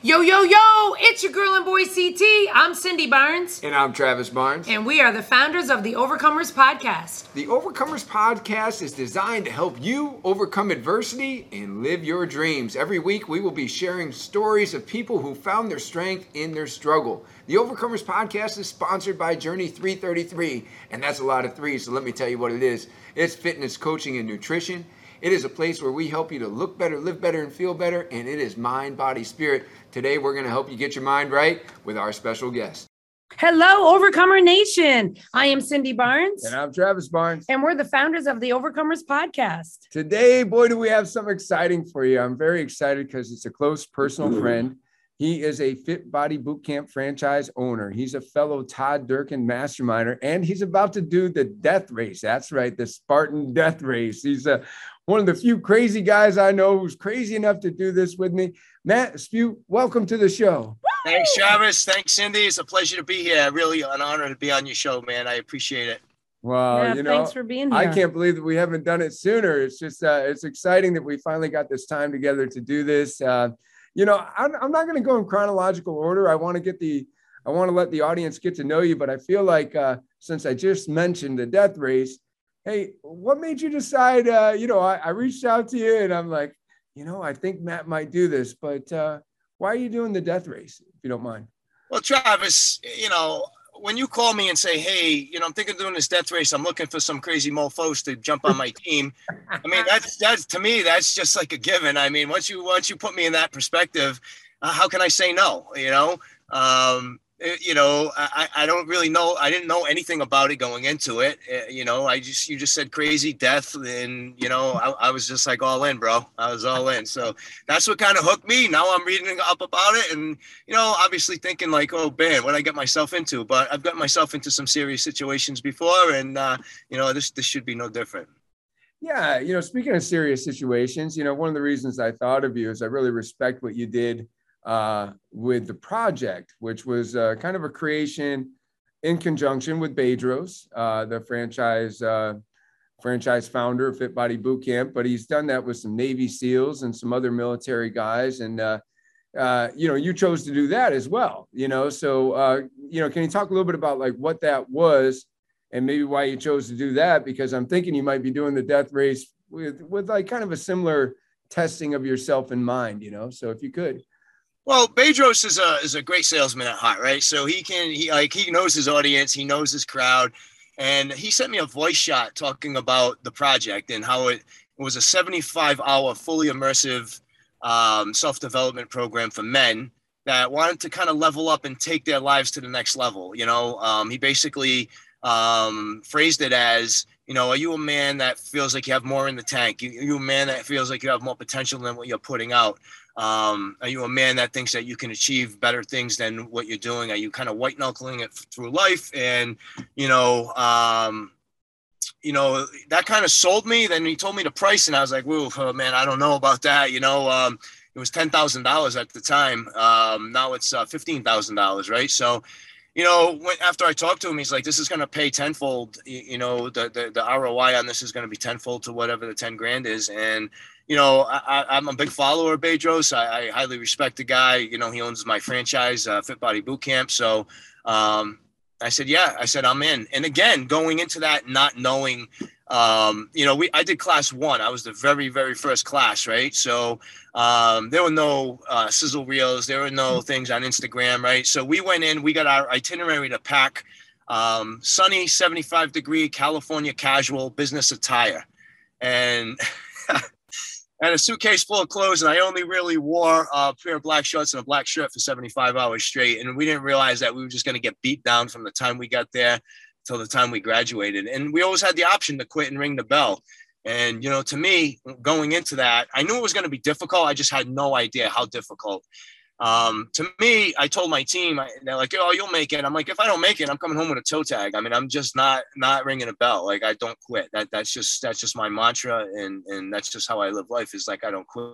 Yo, yo, yo, it's your girl and boy CT. I'm Cindy Barnes. And I'm Travis Barnes. And we are the founders of the Overcomers Podcast. The Overcomers Podcast is designed to help you overcome adversity and live your dreams. Every week, we will be sharing stories of people who found their strength in their struggle. The Overcomers Podcast is sponsored by Journey 333, and that's a lot of threes, so let me tell you what it is it's fitness, coaching, and nutrition. It is a place where we help you to look better, live better, and feel better, and it is mind, body, spirit. Today, we're going to help you get your mind right with our special guest. Hello, Overcomer Nation. I am Cindy Barnes. And I'm Travis Barnes. And we're the founders of the Overcomers Podcast. Today, boy, do we have something exciting for you. I'm very excited because it's a close personal mm-hmm. friend. He is a Fit Body Bootcamp franchise owner. He's a fellow Todd Durkin masterminder, and he's about to do the death race. That's right, the Spartan death race. He's a one of the few crazy guys I know who's crazy enough to do this with me. Matt Espeut, welcome to the show. Thanks, Travis. Thanks, Cindy. It's a pleasure to be here. Really an honor to be on your show, man. I appreciate it. Well, yeah, you know, thanks for being here. I can't believe that we haven't done it sooner. It's just, uh, it's exciting that we finally got this time together to do this. Uh, you know, I'm, I'm not going to go in chronological order. I want to get the, I want to let the audience get to know you, but I feel like uh, since I just mentioned the death race, hey, what made you decide? Uh, you know, I, I, reached out to you and I'm like, you know, I think Matt might do this, but uh, why are you doing the death race, if you don't mind? Well, Travis, you know, when you call me and say, hey, you know, I'm thinking of doing this death race, I'm looking for some crazy mofos to jump on my team. I mean, that's that's to me, that's just like a given. I mean, once you once you put me in that perspective, uh, how can I say no? You know, um, you know, I, I don't really know. I didn't know anything about it going into it. Uh, you know, I just, you just said crazy death. And, you know, I, I was just like all in, bro. I was all in. So that's what kind of hooked me. Now I'm reading up about it and, you know, obviously thinking like, oh, man, what I get myself into. But I've got myself into some serious situations before. And, uh, you know, this, this should be no different. Yeah. You know, speaking of serious situations, you know, one of the reasons I thought of you is I really respect what you did uh, with the project, which was uh, kind of a creation in conjunction with Bedros, uh, the franchise uh, franchise founder of Fit Body Bootcamp. But he's done that with some Navy SEALs and some other military guys, and uh, uh, you know, you chose to do that as well. You know, so you know, can you talk a little bit about like what that was? And maybe why you chose to do that? Because I'm thinking you might be doing the death race with with like kind of a similar testing of yourself in mind, you know. So if you could. Well, Bedros is a is a great salesman at heart, right? So he can he like he knows his audience, he knows his crowd, and he sent me a voice shot talking about the project and how it, it was a 75 hour fully immersive um, self development program for men that wanted to kind of level up and take their lives to the next level. You know, um, he basically um, phrased it as, you know, are you a man that feels like you have more in the tank? Are you a man that feels like you have more potential than what you're putting out? Um, are you a man that thinks that you can achieve better things than what you're doing? Are you kind of white knuckling it through life? And you know, um, you know that kind of sold me. Then he told me the price, and I was like, "Whoa, oh, man, I don't know about that." You know, um, it was ten thousand dollars at the time. Um, now it's uh, fifteen thousand dollars, right? So, you know, when, after I talked to him, he's like, "This is going to pay tenfold. You, you know, the, the the ROI on this is going to be tenfold to whatever the ten grand is." And you know, I, am a big follower of Bedros. I, I, highly respect the guy. You know, he owns my franchise, uh, Fit Body Bootcamp. So um, I said, yeah, I said, I'm in. And again, going into that, not knowing, um, you know, we I did class one. I was the very, very first class, right? So um, there were no uh, sizzle reels. There were no things on Instagram, right? So we went in, we got our itinerary to pack um, sunny 75 degree California casual business attire. And and a suitcase full of clothes, and I only really wore a pair of black shorts and a black shirt for 75 hours straight. And we didn't realize that we were just going to get beat down from the time we got there till the time we graduated. And we always had the option to quit and ring the bell. And, you know, to me, going into that, I knew it was going to be difficult. I just had no idea how difficult. Um, to me, I told my team, they're like, "Oh, you'll make it." I'm like, "If I don't make it, I'm coming home with a toe tag." I mean, I'm just not not ringing a bell. Like I don't quit. That that's just that's just my mantra, and and that's just how I live life. Is like I don't quit.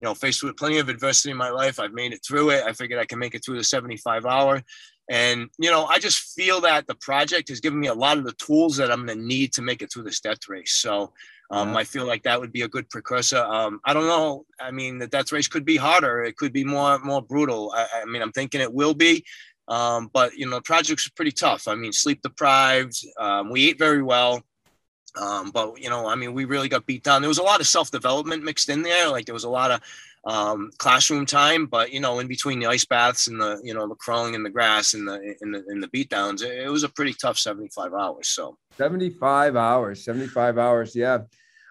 You know, faced with plenty of adversity in my life, I've made it through it. I figured I can make it through the 75 hour, and you know, I just feel that the project has given me a lot of the tools that I'm going to need to make it through this death race. So Um, I feel like that would be a good precursor. Um, I don't know. I mean, the death race could be harder. It could be more more brutal. I, I mean, I'm thinking it will be. Um, but you know, project's are pretty tough. I mean, sleep deprived. Um, we ate very well. Um, but you know, I mean, we really got beat down. There was a lot of self development mixed in there. Like there was a lot of um, classroom time, but you know, in between the ice baths and the you know the crawling in the grass and the in the in the beat downs, it, it was a pretty tough seventy five hours. So seventy five hours, seventy five hours, yeah.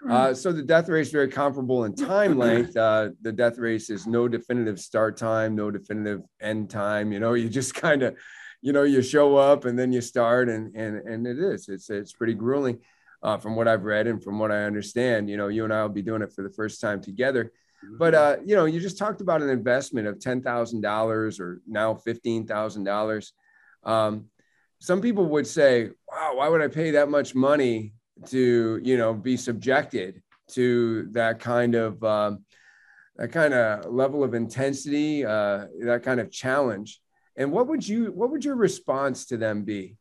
Hmm. Uh, so the death race very comparable in time length. Uh, the death race is no definitive start time, no definitive end time. You know, you just kind of, you know, you show up and then you start, and and and it is. It's it's pretty grueling, uh, from what I've read and from what I understand. You know, you and I will be doing it for the first time together. But uh, you know, you just talked about an investment of ten thousand dollars or now fifteen thousand um, dollars. Some people would say, "Wow, why would I pay that much money to you know be subjected to that kind of um, that kind of level of intensity, uh, that kind of challenge?" And what would you what would your response to them be?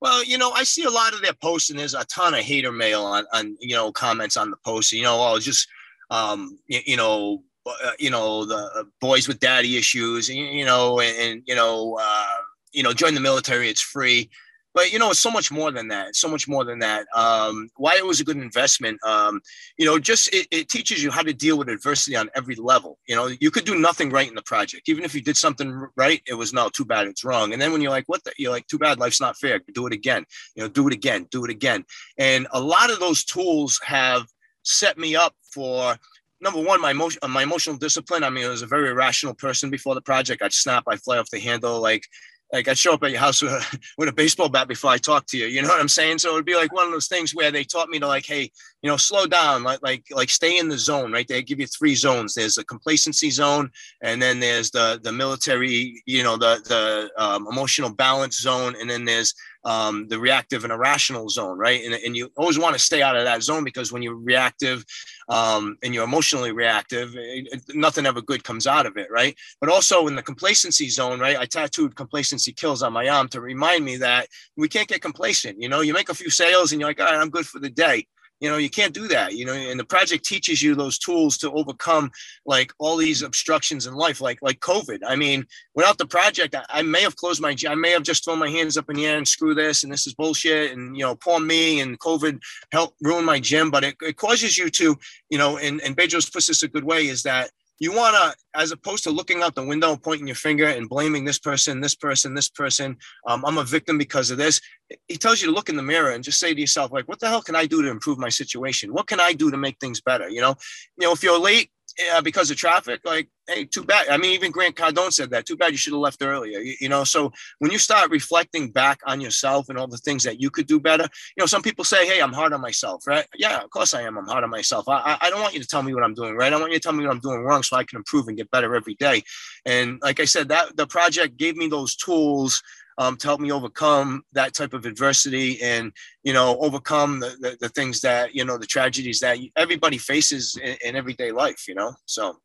Well, you know, I see a lot of their posts, and there's a ton of hater mail on, on you know, comments on the post. You know, oh, just um, you, you know, uh, you know, the uh, boys with daddy issues, you know, and, and you know, uh, you know, join the military, it's free. But you know, it's so much more than that. So much more than that. Um, why it was a good investment. Um, you know, just it, it teaches you how to deal with adversity on every level. You know, you could do nothing right in the project. Even if you did something right, it was no, too bad, it's wrong. And then when you're like, what the, you're like, too bad, life's not fair. Do it again. You know, do it again, do it again. And a lot of those tools have set me up for number one, my emotion, my emotional discipline. I mean, I was a very irrational person before the project. I'd snap, I'd fly off the handle, like like I'd show up at your house with a, with a baseball bat before I talk to you. You know what I'm saying? So it'd be like one of those things where they taught me to like, hey, you know, slow down, like like like stay in the zone, right? They give you three zones. There's the complacency zone, and then there's the the military, you know, the the um, emotional balance zone, and then there's um, the reactive and irrational zone, right? And, and you always want to stay out of that zone because when you're reactive um, and you're emotionally reactive, it, nothing ever good comes out of it, right? But also in the complacency zone, right? I tattooed complacency kills on my arm to remind me that we can't get complacent. You know, you make a few sales and you're like, all right, I'm good for the day you know you can't do that you know and the project teaches you those tools to overcome like all these obstructions in life like like covid. I mean without the project I, I, may have closed my i may have just thrown my hands up in the air and screw this and this is bullshit and you know poor me and covid helped ruin my gym but it, it causes you to you know and and Bedros puts this a good way is that you want to as opposed to looking out the window pointing your finger and blaming this person this person this person um, i'm a victim because of this he tells you to look in the mirror and just say to yourself like what the hell can i do to improve my situation? What can i do to make things better? You know? You know if you're late uh, because of traffic, like, hey, too bad. I mean, even Grant Cardone said that. Too bad you should have left earlier. You, you, know, so when you start reflecting back on yourself and all the things that you could do better, you know, some people say, hey, I'm hard on myself, right? Yeah, of course I am. I'm hard on myself. I, I don't want you to tell me what I'm doing right. I want you to tell me what I'm doing wrong so I can improve and get better every day. And like I said, that the project gave me those tools um, to help me overcome that type of adversity and you know overcome the, the, the things that you know the tragedies that everybody faces in, in everyday life you know? So.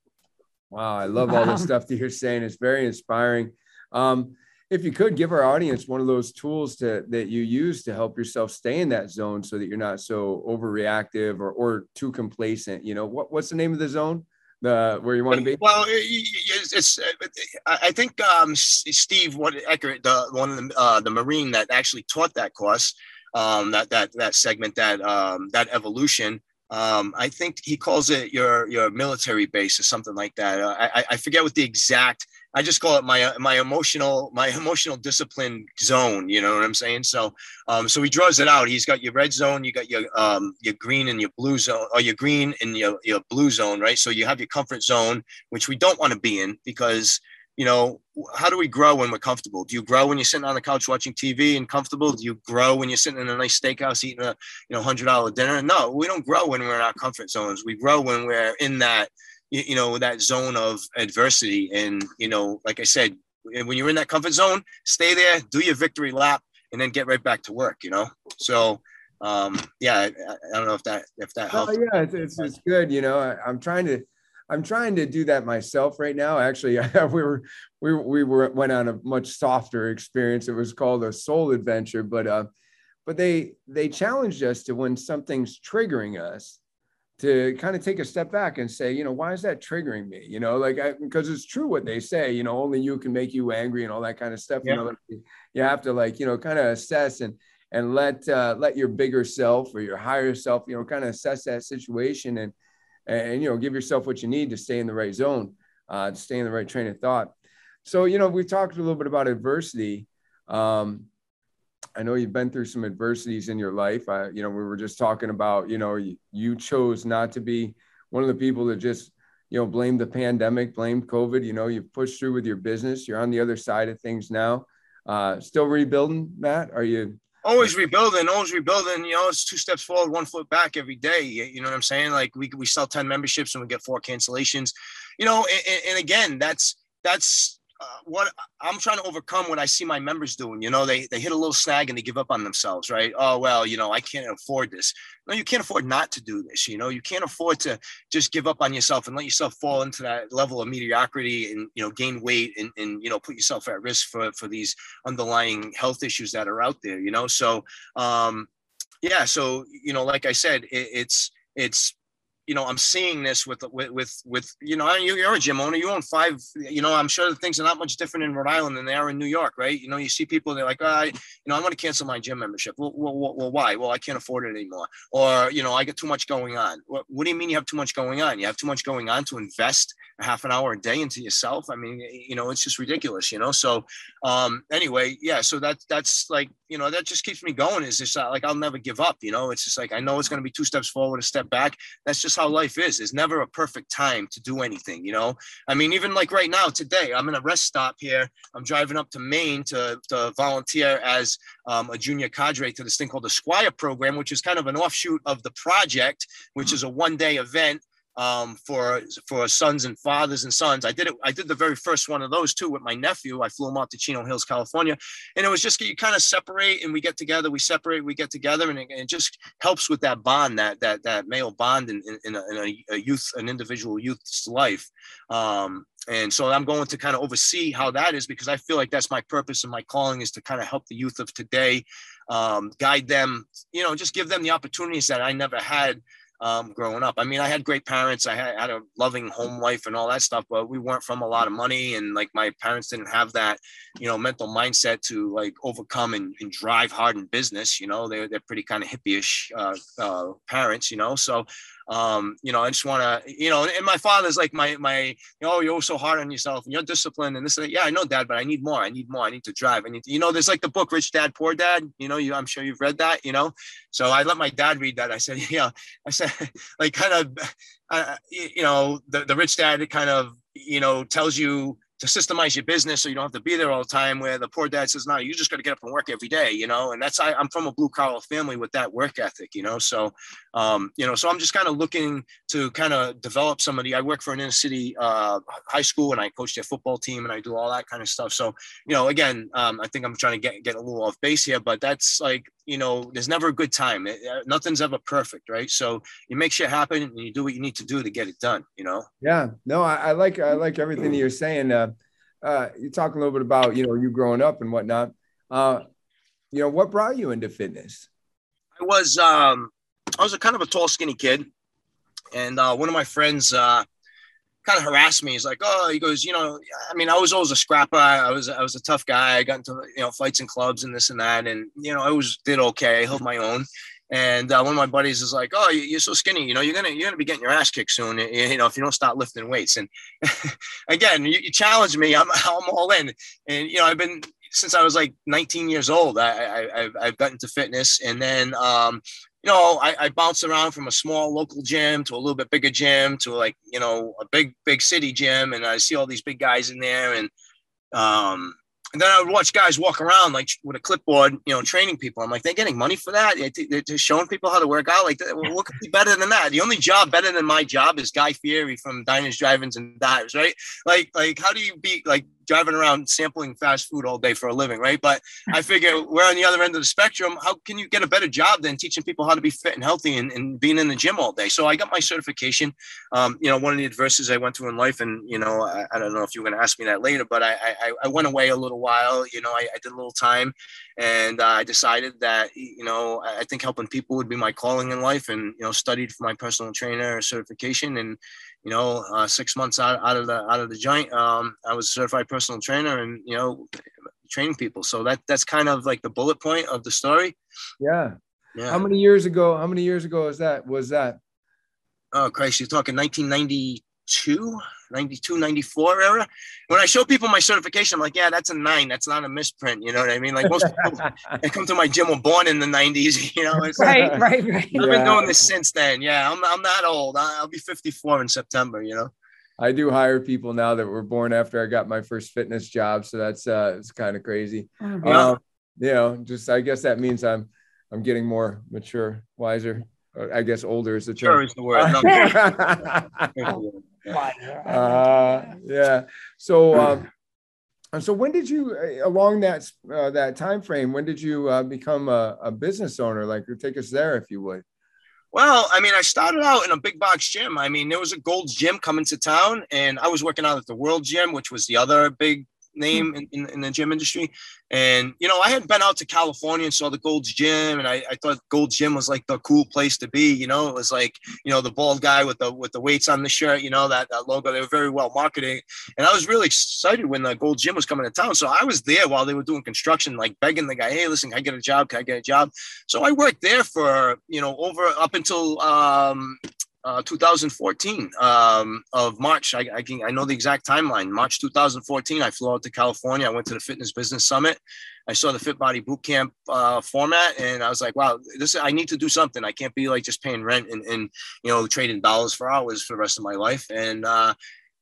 Wow i love all the stuff that you're saying. It's very inspiring. Um, if you could give our audience one of those tools to that you use to help yourself stay in that zone so that you're not so overreactive or, or too complacent you know? What, what's the name of the zone the where you want to be? Well, it's, it's I think um, Steve what Eckert, the one of the uh, the Marine that actually taught that course, um, that that that segment, that um, that evolution. Um, I think he calls it your your military base or something like that. Uh, I, I forget what the exact I just call it my my emotional my emotional discipline zone. You know what I'm saying? So um, so he draws it out. He's got your red zone, you got your um, your green and your blue zone, or your green and your your blue zone, right? So you have your comfort zone, which we don't want to be in because you know how do we grow when we're comfortable? Do you grow when you're sitting on the couch watching TV and comfortable? Do you grow when you're sitting in a nice steakhouse eating a you know hundred dollar dinner? No, we don't grow when we're in our comfort zones. We grow when we're in that you, you know that zone of adversity. And you know like i said when you're in that comfort zone stay there do your victory lap and then get right back to work you know? So um yeah i, I don't know if that if that helps oh, yeah it's, it's, it's good you know? I, i'm trying to i'm trying to do that myself right now. Actually we were we, we were went on a much softer experience. It was called a soul adventure but uh but they they challenged us to when something's triggering us to kind of take a step back and say, you know, why is that triggering me? You know, like because it's true what they say. You know, only you can make you angry and all that kind of stuff. You know, you have to like you know kind of assess and and let uh, let your bigger self or your higher self, you know, kind of assess that situation and and you know give yourself what you need to stay in the right zone, uh, to stay in the right train of thought. So you know, we talked a little bit about adversity. Um, I know you've been through some adversities in your life. I, you know, we were just talking about, you know, you, you chose not to be one of the people that just, you know, blame the pandemic, blame COVID. You know, you've pushed through with your business. You're on the other side of things now. Uh, still rebuilding, Matt? Are you always rebuilding, always rebuilding. You know, it's two steps forward, one foot back every day. You know what I'm saying? Like we we sell ten memberships and we get four cancellations. You know, and, and again, that's that's uh, what I'm trying to overcome what I see my members doing. You know, they they hit a little snag and they give up on themselves, right? Oh well, you know, I can't afford this. No, you can't afford not to do this. You know, you can't afford to just give up on yourself and let yourself fall into that level of mediocrity and you know gain weight and and you know put yourself at risk for for these underlying health issues that are out there. You know, so um, yeah, so you know, like I said, it, it's it's you know, I'm seeing this with with with, with you know, you're a gym owner. You own five. You know, I'm sure things are not much different in Rhode Island than they are in New York, right? You know, you see people they're like, oh, I, you know, I'm going to cancel my gym membership. Well, well, well, why? Well, I can't afford it anymore. Or you know, I get too much going on. What, what do you mean you have too much going on? You have too much going on to invest a half an hour a day into yourself. I mean, you know, it's just ridiculous. You know, so um, anyway, yeah. So that that's like you know that just keeps me going. Is just uh, like I'll never give up. You know, it's just like I know it's going to be two steps forward, a step back. That's just how life is. There's never a perfect time to do anything, you know? I mean, even like right now, today, I'm in a rest stop here. I'm driving up to Maine to, to volunteer as um, a junior cadre to this thing called the Squire program, which is kind of an offshoot of the project, which is a one day event um, for for sons and fathers and sons. I did it. I did the very first one of those too with my nephew. I flew him out to Chino Hills, California, and it was just you kind of separate and we get together. We separate, we get together, and it, it just helps with that bond, that that that male bond in, in, in, a, in a, youth, an individual youth's life. Um, and so I'm going to kind of oversee how that is because I feel like that's my purpose and my calling is to kind of help the youth of today, um, guide them, you know, just give them the opportunities that I never had um, growing up. I mean, I had great parents. I had, had, a loving home life and all that stuff, but we weren't from a lot of money. And like my parents didn't have that, you know, mental mindset to like overcome and, and drive hard in business. You know, they're, they're pretty kind of hippie-ish uh, uh, parents, you know. So um, you know, I just want to, you know, and my father's like my, my, know, you're so hard on yourself and you're disciplined and this, and that. yeah, I know dad, but I need more. I need more. I need to drive. I need to, you know, there's like the book, Rich Dad, Poor Dad, you know, you, I'm sure you've read that, you know? So I let my dad read that. I said, yeah, I said like kind of, uh, you know, the, the rich dad kind of, you know, tells you, to systemize your business so you don't have to be there all the time where the poor dad says no you just got to get up and work every day you know and that's I, i'm from a blue collar family with that work ethic you know so um, you know so i'm just kind of looking to kind of develop somebody. I work for an inner city uh, high school and i coach their football team and i do all that kind of stuff. So you know again um, i think i'm trying to get get a little off base here but that's like you know there's never a good time. It, uh, nothing's ever perfect right? So you make shit happen and you do what you need to do to get it done you know? Yeah. No i, I like i like everything that you're saying. Uh, uh, you talk a little bit about you know you growing up and whatnot. Uh, you know, what brought you into fitness? I was um, I was a kind of a tall, skinny kid, and uh, one of my friends uh, kind of harassed me. He's like, "Oh," he goes, "You know, I mean, I was always a scrapper. I was I was a tough guy. I got into you know fights and clubs and this and that, and you know, I always did okay. I held my own." And uh, one of my buddies is like, "Oh, you're so skinny. You know, you're gonna you're gonna be getting your ass kicked soon. You know, if you don't start lifting weights." And again, you, you challenge me. I'm I'm all in. And you know, I've been since I was like 19 years old. I, I I've, I've gotten to fitness, and then um, you know, I, I bounced around from a small local gym to a little bit bigger gym to like you know a big big city gym, and I see all these big guys in there, and um, and then I would watch guys walk around like with a clipboard, you know, training people. I'm like, they're getting money for that. They're just showing people how to work out. Like, what could be better than that? The only job better than my job is Guy Fieri from Diners, Drive-ins, and Dives, right? Like, like how do you be like driving around sampling fast food all day for a living, right? But I figure we're on the other end of the spectrum. How can you get a better job than teaching people how to be fit and healthy and, and being in the gym all day? So I got my certification. Um, you know, one of the adversities I went through in life, and you know, I, I don't know if you're going to ask me that later, but I, I, I went away a little while. You know, I, I did a little time, and uh, I decided that you know I think helping people would be my calling in life, and you know, studied for my personal trainer certification, and you know, uh, six months out, out of the out of the joint, um, I was a certified personal trainer, and you know, training people. So that that's kind of like the bullet point of the story. Yeah. Yeah. How many years ago? How many years ago was that? Was that? Oh Christ, you're talking 1992. 92, 94 era. When I show people my certification, I'm like, yeah, that's a nine. That's not a misprint. You know what I mean? Like most people that come to my gym were born in the 90s. You know, it's right, like, right, right. I've yeah. been doing this since then. Yeah, I'm, I'm not old. I'll be 54 in September, you know. I do hire people now that were born after I got my first fitness job. So that's uh it's kind of crazy. Mm-hmm. Um, you know, just I guess that means I'm I'm getting more mature, wiser. I guess older is the term. Sure is the word. No. uh, yeah. So, um, and so when did you, uh, along that uh, that time frame, when did you uh, become a, a, business owner? Like, take us there, if you would. Well, I mean, I started out in a big box gym. I mean, there was a Gold's Gym coming to town, and I was working out at the World Gym, which was the other big name in, in, in, the gym industry. And, you know, I had been out to California and saw the Gold's Gym and I, I thought Gold's Gym was like the cool place to be. You know, it was like, you know, the bald guy with the with the weights on the shirt, you know, that, that logo. They were very well marketing. And I was really excited when the Gold's Gym was coming to town. So I was there while they were doing construction, like begging the guy, hey, listen, can I get a job? Can I get a job? So I worked there for, you know, over up until um uh, 2014 um, of March. I, I, can, I know the exact timeline. March 2014, I flew out to California. I went to the Fitness Business Summit. I saw the Fit Body Bootcamp uh, format, and I was like, "Wow, this! I need to do something. I can't be like just paying rent and, and you know trading dollars for hours for the rest of my life." And uh,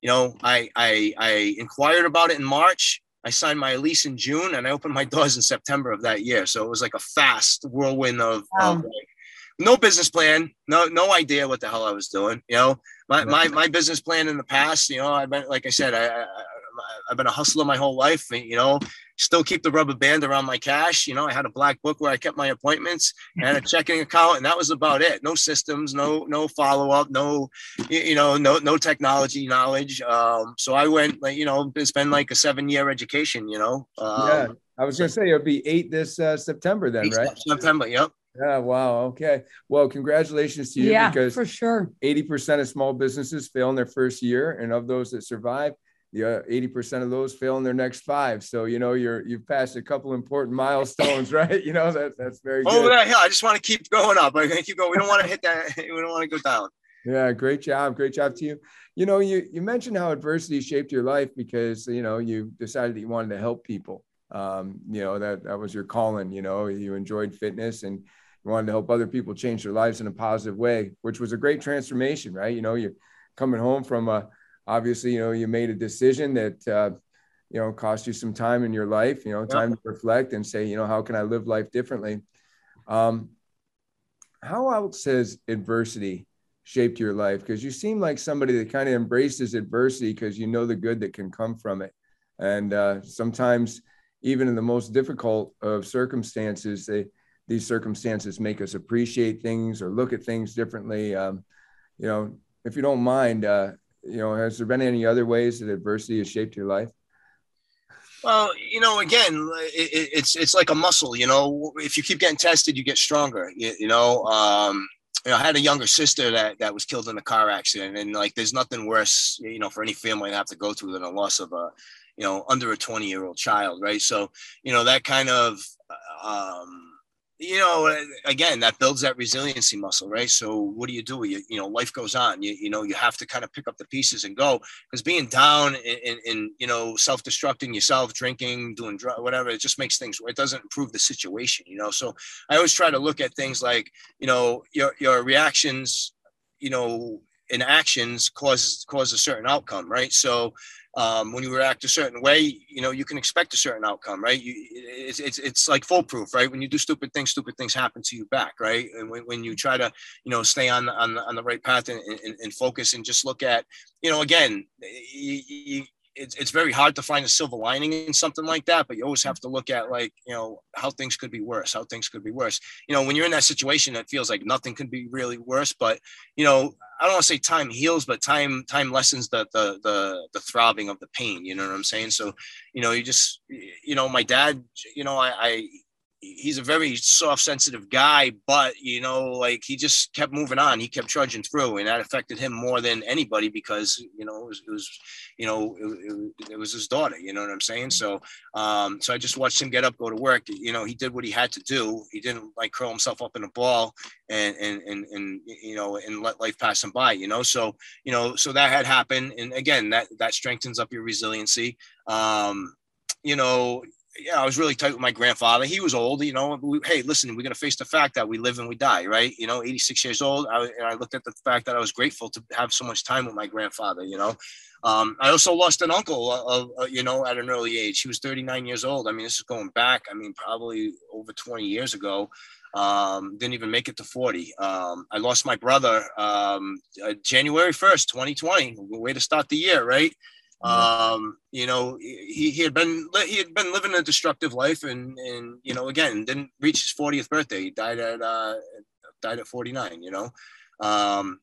you know, I, I I inquired about it in March. I signed my lease in June, and I opened my doors in September of that year. So it was like a fast whirlwind of, wow. of like, no business plan, no no idea what the hell I was doing. You know, my my, my business plan in the past, you know, I've been like I said, I, I I've been a hustler my whole life. You know, still keep the rubber band around my cash. You know, I had a black book where I kept my appointments and a checking account, and that was about it. No systems, no no follow up, no you know no no technology knowledge. Um, so I went like you know it's been like a seven year education. You know. Um, yeah, I was gonna say it'll be eight this uh, September then, right? September. Yep. Yeah, wow. Okay. Well, congratulations to you yeah, because for sure. 80% of small businesses fail in their first year. And of those that survive, yeah, uh, 80% of those fail in their next five. So, you know, you're you've passed a couple important milestones, right? You know, that, that's very good. Over that hill. I just want to keep going up. I keep going. We don't want to hit that. We don't want to go down. Yeah, great job. Great job to you. You know, you you mentioned how adversity shaped your life because you know you decided that you wanted to help people. Um, you know, that that was your calling, you know, you enjoyed fitness and you wanted to help other people change their lives in a positive way, which was a great transformation, right? You know, you're coming home from a, obviously, you know, you made a decision that, uh, you know, cost you some time in your life, you know, time yeah. to reflect and say, you know, how can I live life differently? Um, how else has adversity shaped your life? Because you seem like somebody that kind of embraces adversity because you know the good that can come from it. And uh, sometimes, even in the most difficult of circumstances, they, these circumstances make us appreciate things or look at things differently. Um, you know, if you don't mind, uh, you know, has there been any other ways that adversity has shaped your life? Well, you know, again, it, it's it's like a muscle. You know, if you keep getting tested, you get stronger. You, you know, um, you know, I had a younger sister that that was killed in a car accident, and like, there's nothing worse, you know, for any family to have to go through than a loss of a, you know, under a 20 year old child, right? So, you know, that kind of, um, you know, again, that builds that resiliency muscle, right? So what do you do? You, you know, life goes on. You, you know, you have to kind of pick up the pieces and go because being down and, you know, self-destructing yourself, drinking, doing drug, whatever, it just makes things, it doesn't improve the situation, you know? So I always try to look at things like, you know, your, your reactions, you know, in actions causes cause a certain outcome, right? So, um, when you react a certain way, you know, you can expect a certain outcome, right? You, it's, it's, it's like foolproof, right? When you do stupid things, stupid things happen to you back, right? And when, when you try to, you know, stay on, on, on the right path and, and, and focus and just look at, you know, again, you, it's, it's very hard to find a silver lining in something like that but you always have to look at like you know how things could be worse how things could be worse. You know when you're in that situation it feels like nothing could be really worse but you know i don't want to say time heals but time time lessens the, the the the throbbing of the pain you know what i'm saying? So you know you just you know my dad you know i i he's a very soft, sensitive guy, but you know, like he just kept moving on. He kept trudging through, and that affected him more than anybody because you know it was, it was you know, it, it, was his daughter. You know what I'm saying? So, um, so I just watched him get up, go to work. You know, he did what he had to do. He didn't like curl himself up in a ball and and and and you know, and let life pass him by. You know, so you know, so that had happened, and again, that that strengthens up your resiliency. Um, you know, yeah, I was really tight with my grandfather. He was old, you know. We, hey, listen, we're going to face the fact that we live and we die, right? You know, 86 years old. I, and I looked at the fact that I was grateful to have so much time with my grandfather, you know. Um, I also lost an uncle, uh, uh, you know, at an early age. He was 39 years old. I mean, this is going back, I mean, probably over 20 years ago. Um, didn't even make it to 40. Um, I lost my brother um, uh, January 1st, 2020. Way to start the year, right? Um, you know, he, he had been he had been living a destructive life, and and you know, again, didn't reach his 40th birthday. He died at uh, died at 49. You know, um,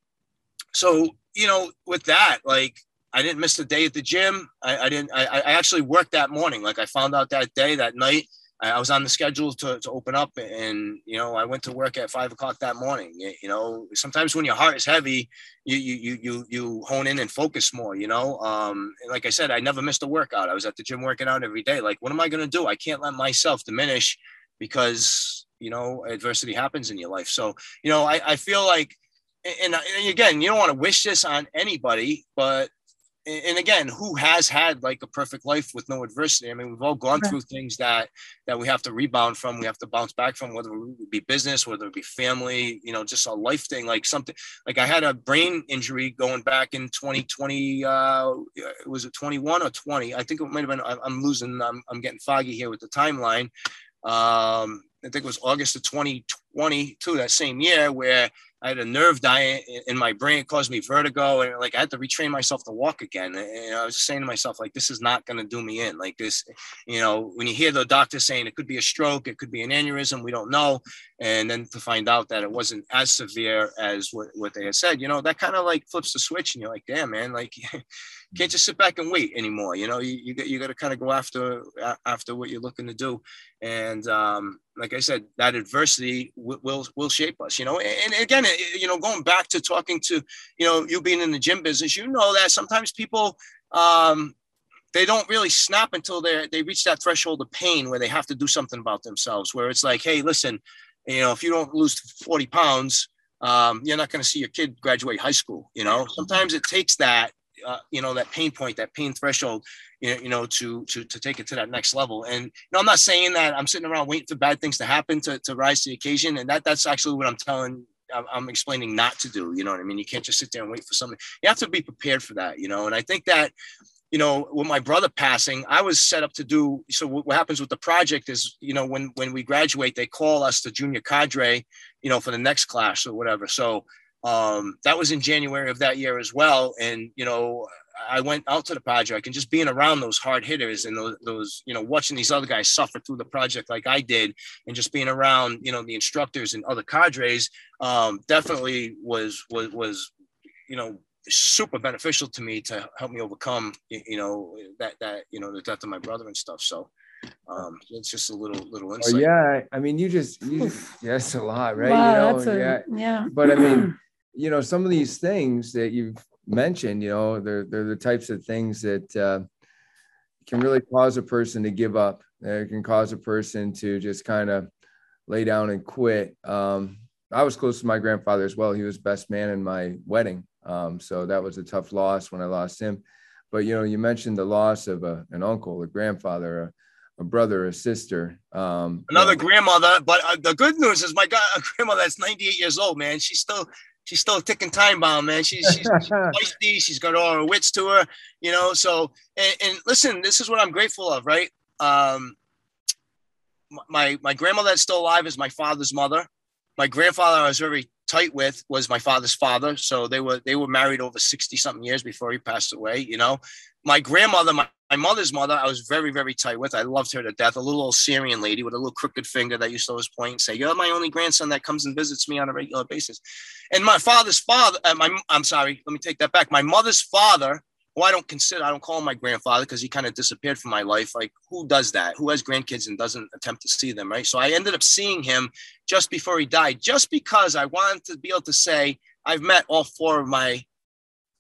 so you know, with that, like I didn't miss a day at the gym. I, I didn't. I, I actually worked that morning. Like I found out that day, that night. I was on the schedule to, to open up and, you know, I went to work at five o'clock that morning. You know, sometimes when your heart is heavy, you, you, you, you hone in and focus more, you know? Um, like I said, I never missed a workout. I was at the gym working out every day. Like, what am I going to do? I can't let myself diminish because, you know, adversity happens in your life. So, you know, I, I feel like, and, and again, you don't want to wish this on anybody, but and again, who has had like a perfect life with no adversity? I mean, we've all gone through things that that we have to rebound from, we have to bounce back from, whether it be business, whether it be family, you know, just a life thing, like something. Like I had a brain injury going back in 2020. Uh, was it 21 or 20? I think it might have been. I'm losing. I'm, I'm getting foggy here with the timeline. Um, I think it was August of 2022, that same year, where I had a nerve die in my brain, it caused me vertigo, and like I had to retrain myself to walk again. And I was just saying to myself, like, this is not going to do me in. Like this, you know, when you hear the doctor saying it could be a stroke, it could be an aneurysm, we don't know, and then to find out that it wasn't as severe as what, what they had said, you know, that kind of like flips the switch, and you're like, damn, man, like. can't just sit back and wait anymore. You know, you, you got you got to kind of go after after what you're looking to do. And um, like I said, that adversity will, will, will shape us. You know, and, and again, you know, going back to talking to you know you being in the gym business, you know that sometimes people um, they don't really snap until they they reach that threshold of pain where they have to do something about themselves. Where it's like, hey, listen, you know, if you don't lose 40 pounds, um, you're not going to see your kid graduate high school. You know, sometimes it takes that uh, you know that pain point that pain threshold you know, you know to to to take it to that next level and you know i'm not saying that i'm sitting around waiting for bad things to happen to, to rise to the occasion and that that's actually what i'm telling I'm explaining not to do. You know what I mean? You can't just sit there and wait for something. You have to be prepared for that. You know, and I think that you know, with my brother passing, I was set up to do. So what happens with the project is, you know, when when we graduate, they call us the junior cadre, you know, for the next class or whatever. So um, that was in January of that year as well. And, you know, I went out to the project and just being around those hard hitters and those, those, you know, watching these other guys suffer through the project like I did, and just being around, you know, the instructors and other cadres, um, definitely was was was, you know, super beneficial to me to help me overcome, you know, that that you know the death of my brother and stuff. So. Um, it's just a little little insight. Oh, yeah, I mean, you just, you just yes, a lot, right? Wow, you know, a, yeah, yeah. But I mean, you know, some of these things that you've mentioned, you know, they're, they're the types of things that uh, can really cause a person to give up. It can cause a person to just kind of lay down and quit. Um, I was close to my grandfather as well. He was best man in my wedding. Um, so that was a tough loss when I lost him. But, you know, you mentioned the loss of a, an uncle, a grandfather, a, a brother, a sister. Um, Another grandmother. But uh, the good news is my God, a grandmother that's 98 years old, man. She's still she's still a ticking time bomb, man. She's she's, she's feisty. She's got all her wits to her, you know. So and, and listen, this is what I'm grateful of, right? Um, my my grandmother that's still alive is my father's mother. My grandfather I was very tight with was my father's father. So they were they were married over 60 something years before he passed away, you know. my grandmother, my, my mother's mother, I was very, very tight with. I loved her to death. A little old Syrian lady with a little crooked finger that used to always point and say, "You're my only grandson that comes and visits me on a regular basis." And my father's father, uh, my I'm sorry, let me take that back. My mother's father, who I don't consider, I don't call him my grandfather because he kind of disappeared from my life. Like, who does that? Who has grandkids and doesn't attempt to see them, right? So I ended up seeing him just before he died, just because I wanted to be able to say I've met all four of my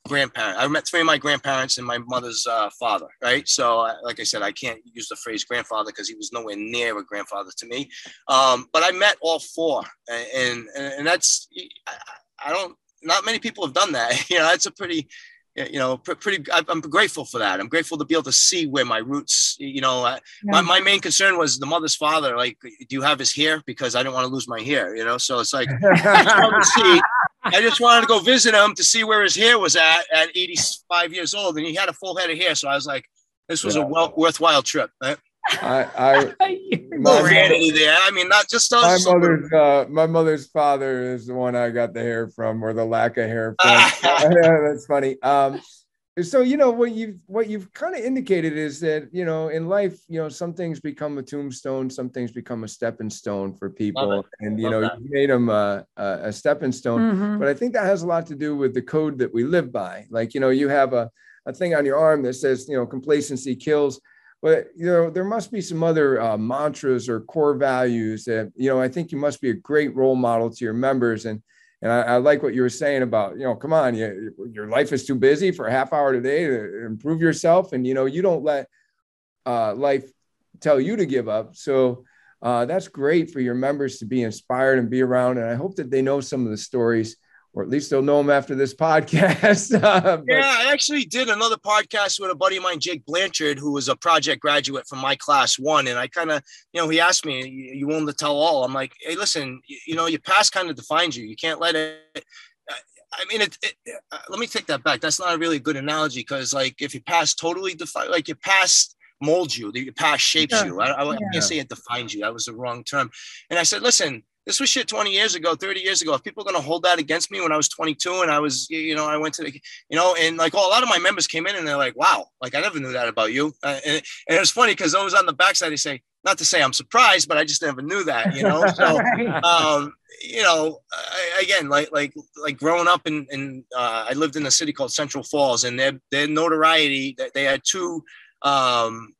grandparents. I met three of my grandparents and my mother's uh, father, right? So, uh, like I said, I can't use the phrase grandfather because he was nowhere near a grandfather to me. Um, but I met all four, and and, and that's I, I, don't. Not many people have done that. You know, that's a pretty. You know, pretty. I'm grateful for that. I'm grateful to be able to see where my roots. You know, yeah. my, my main concern was the mother's father. Like, do you have his hair? Because I didn't want to lose my hair. You know, so it's like I just wanted to go visit him to see where his hair was at at 85 years old, and he had a full head of hair. So I was like, this was yeah. a well, worthwhile trip. Right? I, I no reality there. I mean, not just us. My mother's, uh, my mother's father is the one I got the hair from, or the lack of hair from. That's funny. Um, so you know what you've what you've kind of indicated is that you know in life you know some things become a tombstone some things become a stepping stone for people and you Love know that. you made them a, a stepping stone mm-hmm. but i think that has a lot to do with the code that we live by like you know you have a, a thing on your arm that says you know complacency kills but you know there must be some other uh, mantras or core values that you know i think you must be a great role model to your members and and I, I, like what you were saying about, you know, come on, you, your life is too busy for a half hour today to improve yourself. And, you know, you don't let uh, life tell you to give up. So uh, that's great for your members to be inspired and be around. And I hope that they know some of the stories or at least they'll know him after this podcast. but- yeah, I actually did another podcast with a buddy of mine, Jake Blanchard, who was a project graduate from my class one. And I kind of, you know, he asked me, "You willing to tell all?" I'm like, "Hey, listen, you, you know, your past kind of defines you. You can't let it." I mean, it, it, uh, let me take that back. That's not a really good analogy because, like, if your past totally define, like your past molds you, your past shapes you. I, I, I can't say it defines you. That was the wrong term. And I said, listen, this was shit 20 years ago, 30 years ago. If people are going to hold that against me when I was 22 and I was, you know, I went to the, you know, and like oh, a lot of my members came in and they're like, wow, like I never knew that about you. Uh, and, and it was funny because those on the backside, they say, not to say I'm surprised, but I just never knew that, you know? So, um, you know, I, again, like, like, like growing up in, in uh, I lived in a city called Central Falls and their, their notoriety, they had two, um,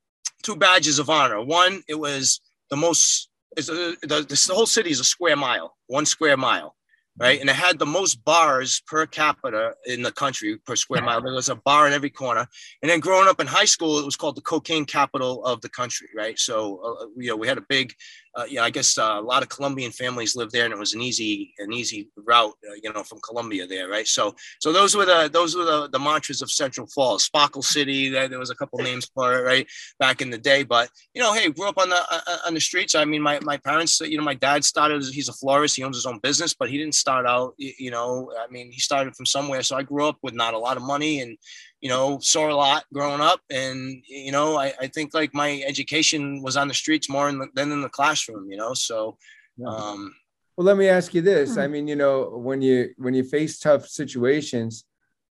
two badges of honor. One, it was the most is a, the, the whole city is a square mile, one square mile right? And it had the most bars per capita in the country per square mile. There was a bar in every corner. And then growing up in high school, it was called the cocaine capital of the country, right? So, uh, you know, we had a big, uh, know, I guess uh, a lot of Colombian families lived there, and it was an easy, an easy route, uh, you know, from Colombia there, right? So, so those were the those were the, the mantras of Central Falls, Sparkle City. There, there was a couple names for it, right, back in the day. But you know, hey, grew up on the uh, uh, on the streets. I mean, my my parents, you know, my dad started. He's a florist. He owns his own business, but he didn't start out, you know, I mean, he started from somewhere. So I grew up with not a lot of money and, you know, saw a lot growing up. And, you know, I, I think like my education was on the streets more in the, than in the classroom, you know? So, um, well, let me ask you this. I mean, you know, when you, when you face tough situations,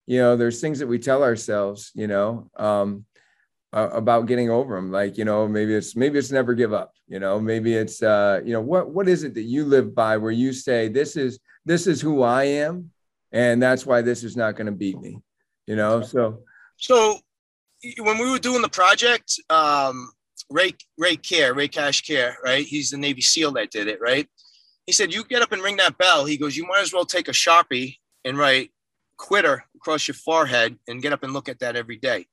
you know, there's things that we tell ourselves, you know, um, uh, about getting over them like you know maybe it's maybe it's never give up you know maybe it's uh you know what what is it that you live by where you say this is this is who i am and that's why this is not going to beat me you know so so when we were doing the project um ray ray care ray cash care right he's the navy seal that did it right he said you get up and ring that bell he goes you might as well take a sharpie and write quitter across your forehead and get up and look at that every day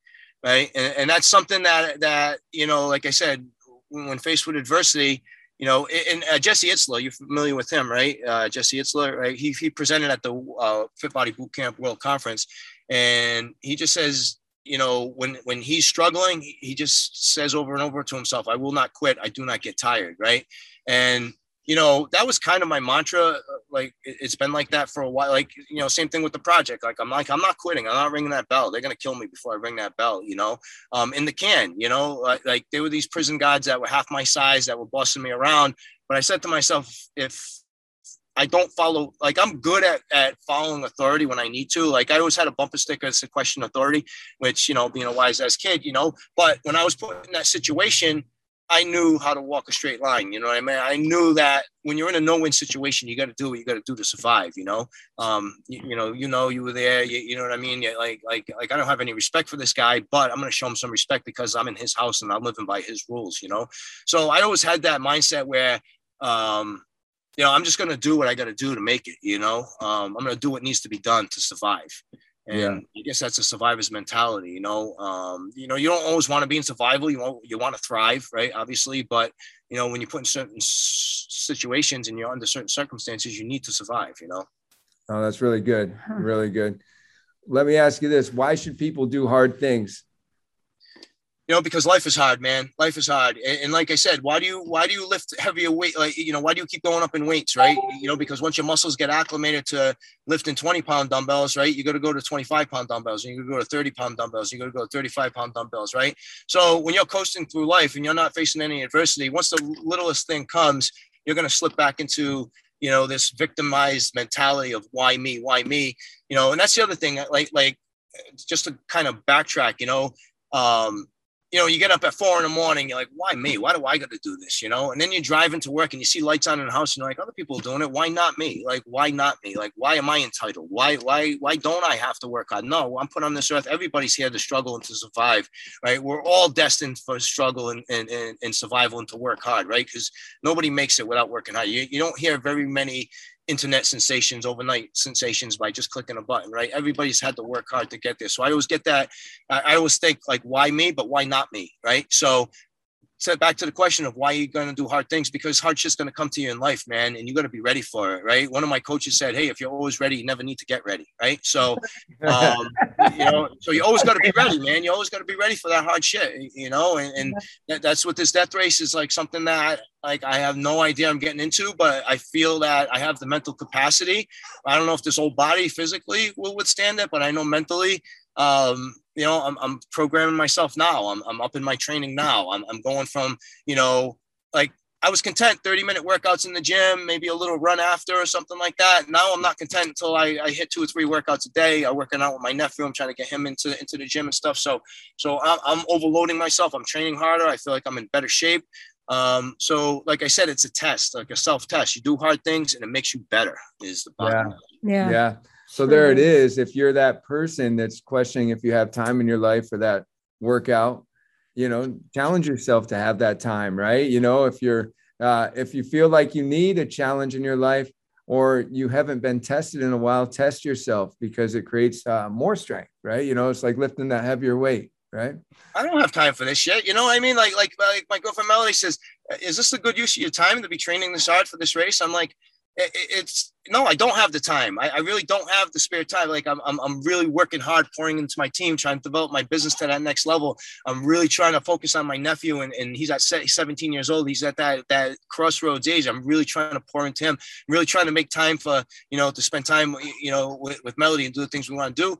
right? And, and that's something that that you know, like I said, when faced with adversity, you know, and uh, Jesse Itzler, you're familiar with him, right? Uh, Jesse Itzler, right? He, he presented at the uh, Fit Body Boot Camp World Conference, and he just says, you know, when when he's struggling, he just says over and over to himself, "I will not quit. I do not get tired," right? And you know, that was kind of my mantra. Uh, like it's been like that for a while. Like, you know, same thing with the project. Like I'm like, I'm not quitting. I'm not ringing that bell. They're to kill me before I ring that bell, you know, um, in the can, you know, like, like there were these prison guards that were half my size that were bossing me around. But I said to myself, if, I don't follow like I'm good at, at following authority when I need to. Like I always had a bumper sticker as a question authority, which you know, being a wise ass kid, you know. But when I was put in that situation, I knew how to walk a straight line. You know what I mean? I knew that when you're in a no-win situation, you got to do what you got to do to survive. You know, um, you, you, know, you know, you were there. You, you know what I mean? Like, like, like, I don't have any respect for this guy, but I'm going to show him some respect because I'm in his house and I'm living by his rules. You know, so I always had that mindset where, um, you know, I'm just going to do what I got to do to make it. You know, um, I'm going to do what needs to be done to survive. And yeah. I guess that's a survivor's mentality, you know. Um, you know, you don't always want to be in survival. You want you want to thrive, right? Obviously, but you know, when you put in certain situations and you're under certain circumstances, you need to survive. You know. Oh, that's really good. Really good. Let me ask you this: Why should people do hard things? You know because life is hard man. Life is hard. And, and, like i said why do you why do you lift heavier weight like you know why do you keep going up in weights right? You know because once your muscles get acclimated to lifting 20 pound dumbbells right you got to go to 25 pound dumbbells and you got to go to 30 pound dumbbells you got to go to 35 pound dumbbells right? So when you're coasting through life and you're not facing any adversity once the littlest thing comes you're going to slip back into you know this victimized mentality of why me why me you know? And that's the other thing like like just to kind of backtrack you know um you know, you get up at four in the morning, you're like, why me? Why do I got to do this? You know, and then you drive into work and you see lights on in the house, and you're like, other people are doing it. Why not me? Like, why not me? Like, why am I entitled? Why, why, why don't I have to work hard? No, I'm put on this earth. Everybody's here to struggle and to survive, right? We're all destined for struggle and, and, and, and survival and to work hard, right? Because nobody makes it without working hard. You, you don't hear very many internet sensations, overnight sensations by just clicking a button, right? Everybody's had to work hard to get there. So I always get that. I always think like, why me, but why not me, right? So set back to the question of why you're going to do hard things because hardship's going to come to you in life, man, and you got to be ready for it, right? One of my coaches said, "Hey, if you're always ready, you never need to get ready," right? So, um, you know, so you always got to be ready, man. You always got to be ready for that hard shit, you know, and, and that, that's what this death race is like. Something that like I have no idea I'm getting into, but I feel that I have the mental capacity. I don't know if this old body physically will withstand it, but I know mentally um, you know, I'm, I'm programming myself now. I'm, I'm up in my training now. I'm, I'm going from, you know, like I was content 30 minute workouts in the gym, maybe a little run after or something like that. Now I'm not content until I, I hit two or three workouts a day. I'm working out with my nephew. I'm trying to get him into, into the gym and stuff. So, so I'm, I'm overloading myself. I'm training harder. I feel like I'm in better shape. Um, so like I said, it's a test, like a self test. You do hard things and it makes you better is the bottom. Yeah. Yeah. yeah. So there it is. If you're that person that's questioning if you have time in your life for that workout, you know, challenge yourself to have that time, right? You know, if you're uh, if you feel like you need a challenge in your life or you haven't been tested in a while, test yourself because it creates uh, more strength, right? You know, it's like lifting that heavier weight, right? I don't have time for this shit. You know what I mean? Like, like, like my girlfriend Melody says, "Is this a good use of your time to be training this hard for this race?" I'm like, it's no, I don't have the time. I, I, really don't have the spare time. Like I'm, I'm, I'm really working hard, pouring into my team, trying to develop my business to that next level. I'm really trying to focus on my nephew, and, and he's at 17 years old. He's at that that crossroads age. I'm really trying to pour into him. I'm really trying to make time for you know to spend time you know with, with Melody and do the things we want to do.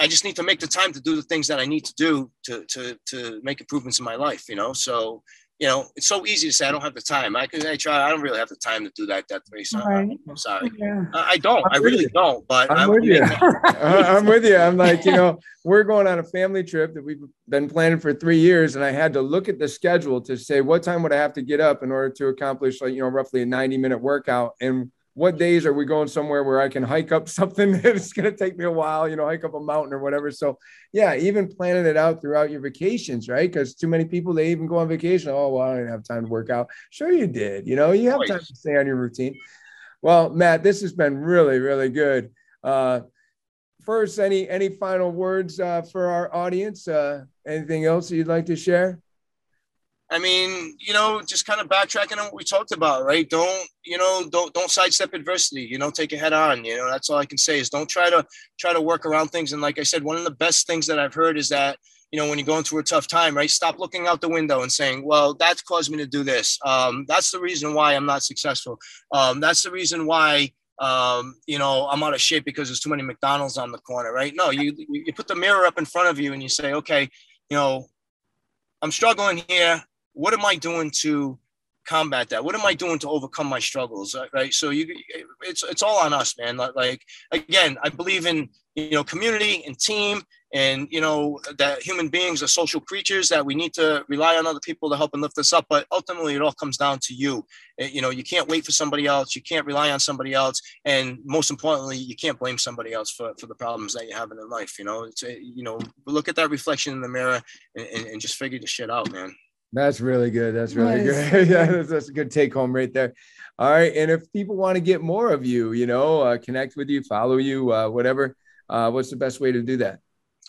I just need to make the time to do the things that I need to do to to to make improvements in my life. You know, so you know, it's so easy to say I don't have the time. I can I try. I don't really have the time to do that that way. So right. I'm sorry. Yeah. I don't. I'm i really you. don't. But I'm, I'm with you. I'm with you. I'm like, you know, we're going on a family trip that we've been planning for three years, and I had to look at the schedule to say what time would I have to get up in order to accomplish like you know roughly a 90 minute workout and what days are we going somewhere where I can hike up something that's going to take me a while, you know, hike up a mountain or whatever. So, yeah, even planning it out throughout your vacations, right? Because too many people, they even go on vacation. Oh, well, I don't have time to work out. Sure, you did. You know, you have time to stay on your routine. Well, Matt, this has been really, really good. Uh, first, any any final words uh, for our audience? Uh, anything else you'd like to share? I mean, you know, just kind of backtracking on what we talked about, right? Don't, you know, don't don't sidestep adversity. You know, take it head on. You know, that's all I can say is don't try to try to work around things. And like I said, one of the best things that I've heard is that you know when you're going through a tough time, right? Stop looking out the window and saying, "Well, that's caused me to do this. Um, that's the reason why I'm not successful. Um, that's the reason why." um, you know, I'm out of shape because there's too many McDonald's on the corner, right? No, you you put the mirror up in front of you and you say, okay, you know, I'm struggling here what am I doing to combat that? What am I doing to overcome my struggles? Right. So you, it's it's all on us, man. Like again, I believe in you know community and team, and you know that human beings are social creatures that we need to rely on other people to help and lift us up. But ultimately, it all comes down to you. Eh, you know, you can't wait for somebody else. You can't rely on somebody else, and most importantly, you can't blame somebody else for, for the problems that you're having in life. You know, it's a, you know, look at that reflection in the mirror and, and, and just figure the shit out, man. That's really good. That's really nice. good. yeah, that's, that's, a good take home right there. All right. And if people want to get more of you, you know, uh, connect with you, follow you, uh, whatever, uh, what's the best way to do that?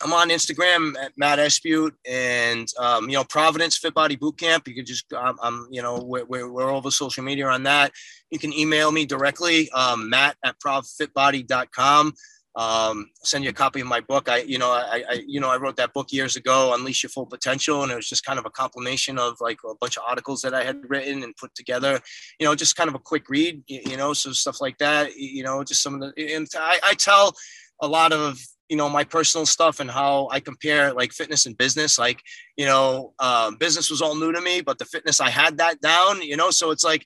I'm on Instagram at Matt Espeut and, um, you know, Providence Fit Body Boot Camp. You could just, um, I'm, you know, we're, we're, we're over social media on that. You can email me directly, um, matt at provfitbody.com um, send you a copy of my book. I, you know, I, I, you know, I wrote that book years ago, Unleash Your Full Potential, and it was just kind of a compilation of like a bunch of articles that I had written and put together. You know, just kind of a quick read. You know, so stuff like that. You know, just some of the. And I, I tell a lot of you know my personal stuff and how I compare like fitness and business. Like, you know, um, business was all new to me, but the fitness I had that down. You know, so it's like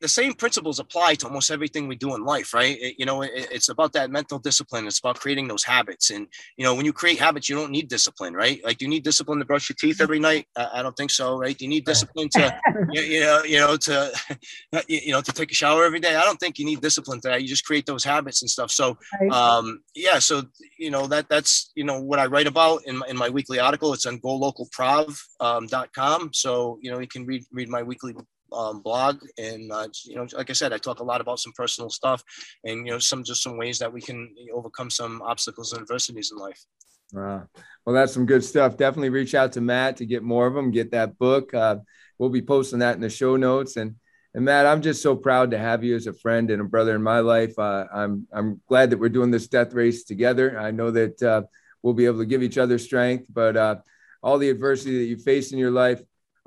the same principles apply to almost everything we do in life, right? It, you know, it, it's about that mental discipline. It's about creating those habits. And, you know, when you create habits, you don't need discipline, right? Like, do you need discipline to brush your teeth every night? I, I don't think so, right? Do you need discipline to, you, you, know, you know, to, you know, to take a shower every day? I don't think you need discipline to that. You just create those habits and stuff. So, um, yeah, so, you know, that that's, you know, what I write about in my, in my weekly article. It's on golocalprov.com. Um, so, you know, you can read, read my weekly um, blog and uh, you know like i said i talk a lot about some personal stuff and you know some just some ways that we can overcome some obstacles and adversities in life. Wow. Well that's some good stuff. Definitely reach out to matt to get more of them get that book. Uh, we'll be posting that in the show notes. And and Matt, I'm just so proud to have you as a friend and a brother in my life. Uh, I'm I'm glad that we're doing this death race together. I know that uh, we'll be able to give each other strength, but uh, all the adversity that you face in your life,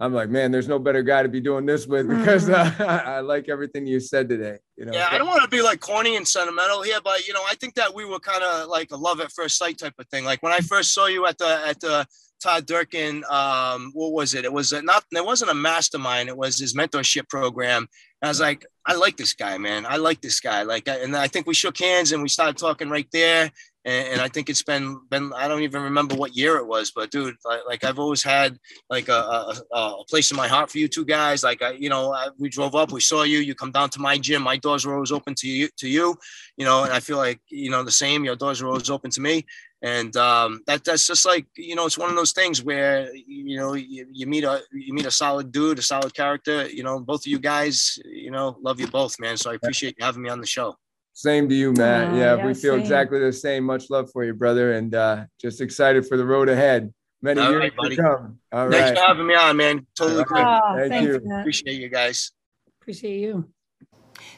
I'm like, man, there's no better guy to be doing this with because mm-hmm. uh, I like everything you said today. You know, yeah, I don't want to be like corny and sentimental here, but you know, I think that we were kind of like a love at first sight type of thing. Like when I first saw you at the at the Todd Durkin, um, what was it? It was a, not. It wasn't a mastermind. It was his mentorship program. And I was like, I like this guy, man. I like this guy. Like, and I think we shook hands and we started talking right there and, and, I think it's been been I don't even remember what year it was, but dude, like, like I've always had like a, a, a, place in my heart for you two guys. Like I, you know, I, we drove up, we saw you, you come down to my gym, my doors were always open to you, to you, you know, and I feel like you know the same. Your doors were always open to me, and um, that that's just like you know, it's one of those things where you know you, you meet a you meet a solid dude, a solid character. You know, both of you guys, you know, love you both, man. So I appreciate you having me on the show. Same to you, Matt. yeah, yeah, we feel same. exactly the same. Much love for you, brother, and uh, just excited for the road ahead. Many All years right, buddy. to come. All Thanks right. for having me on, man. Totally cool. Oh, Thank you. Appreciate you guys. Appreciate you.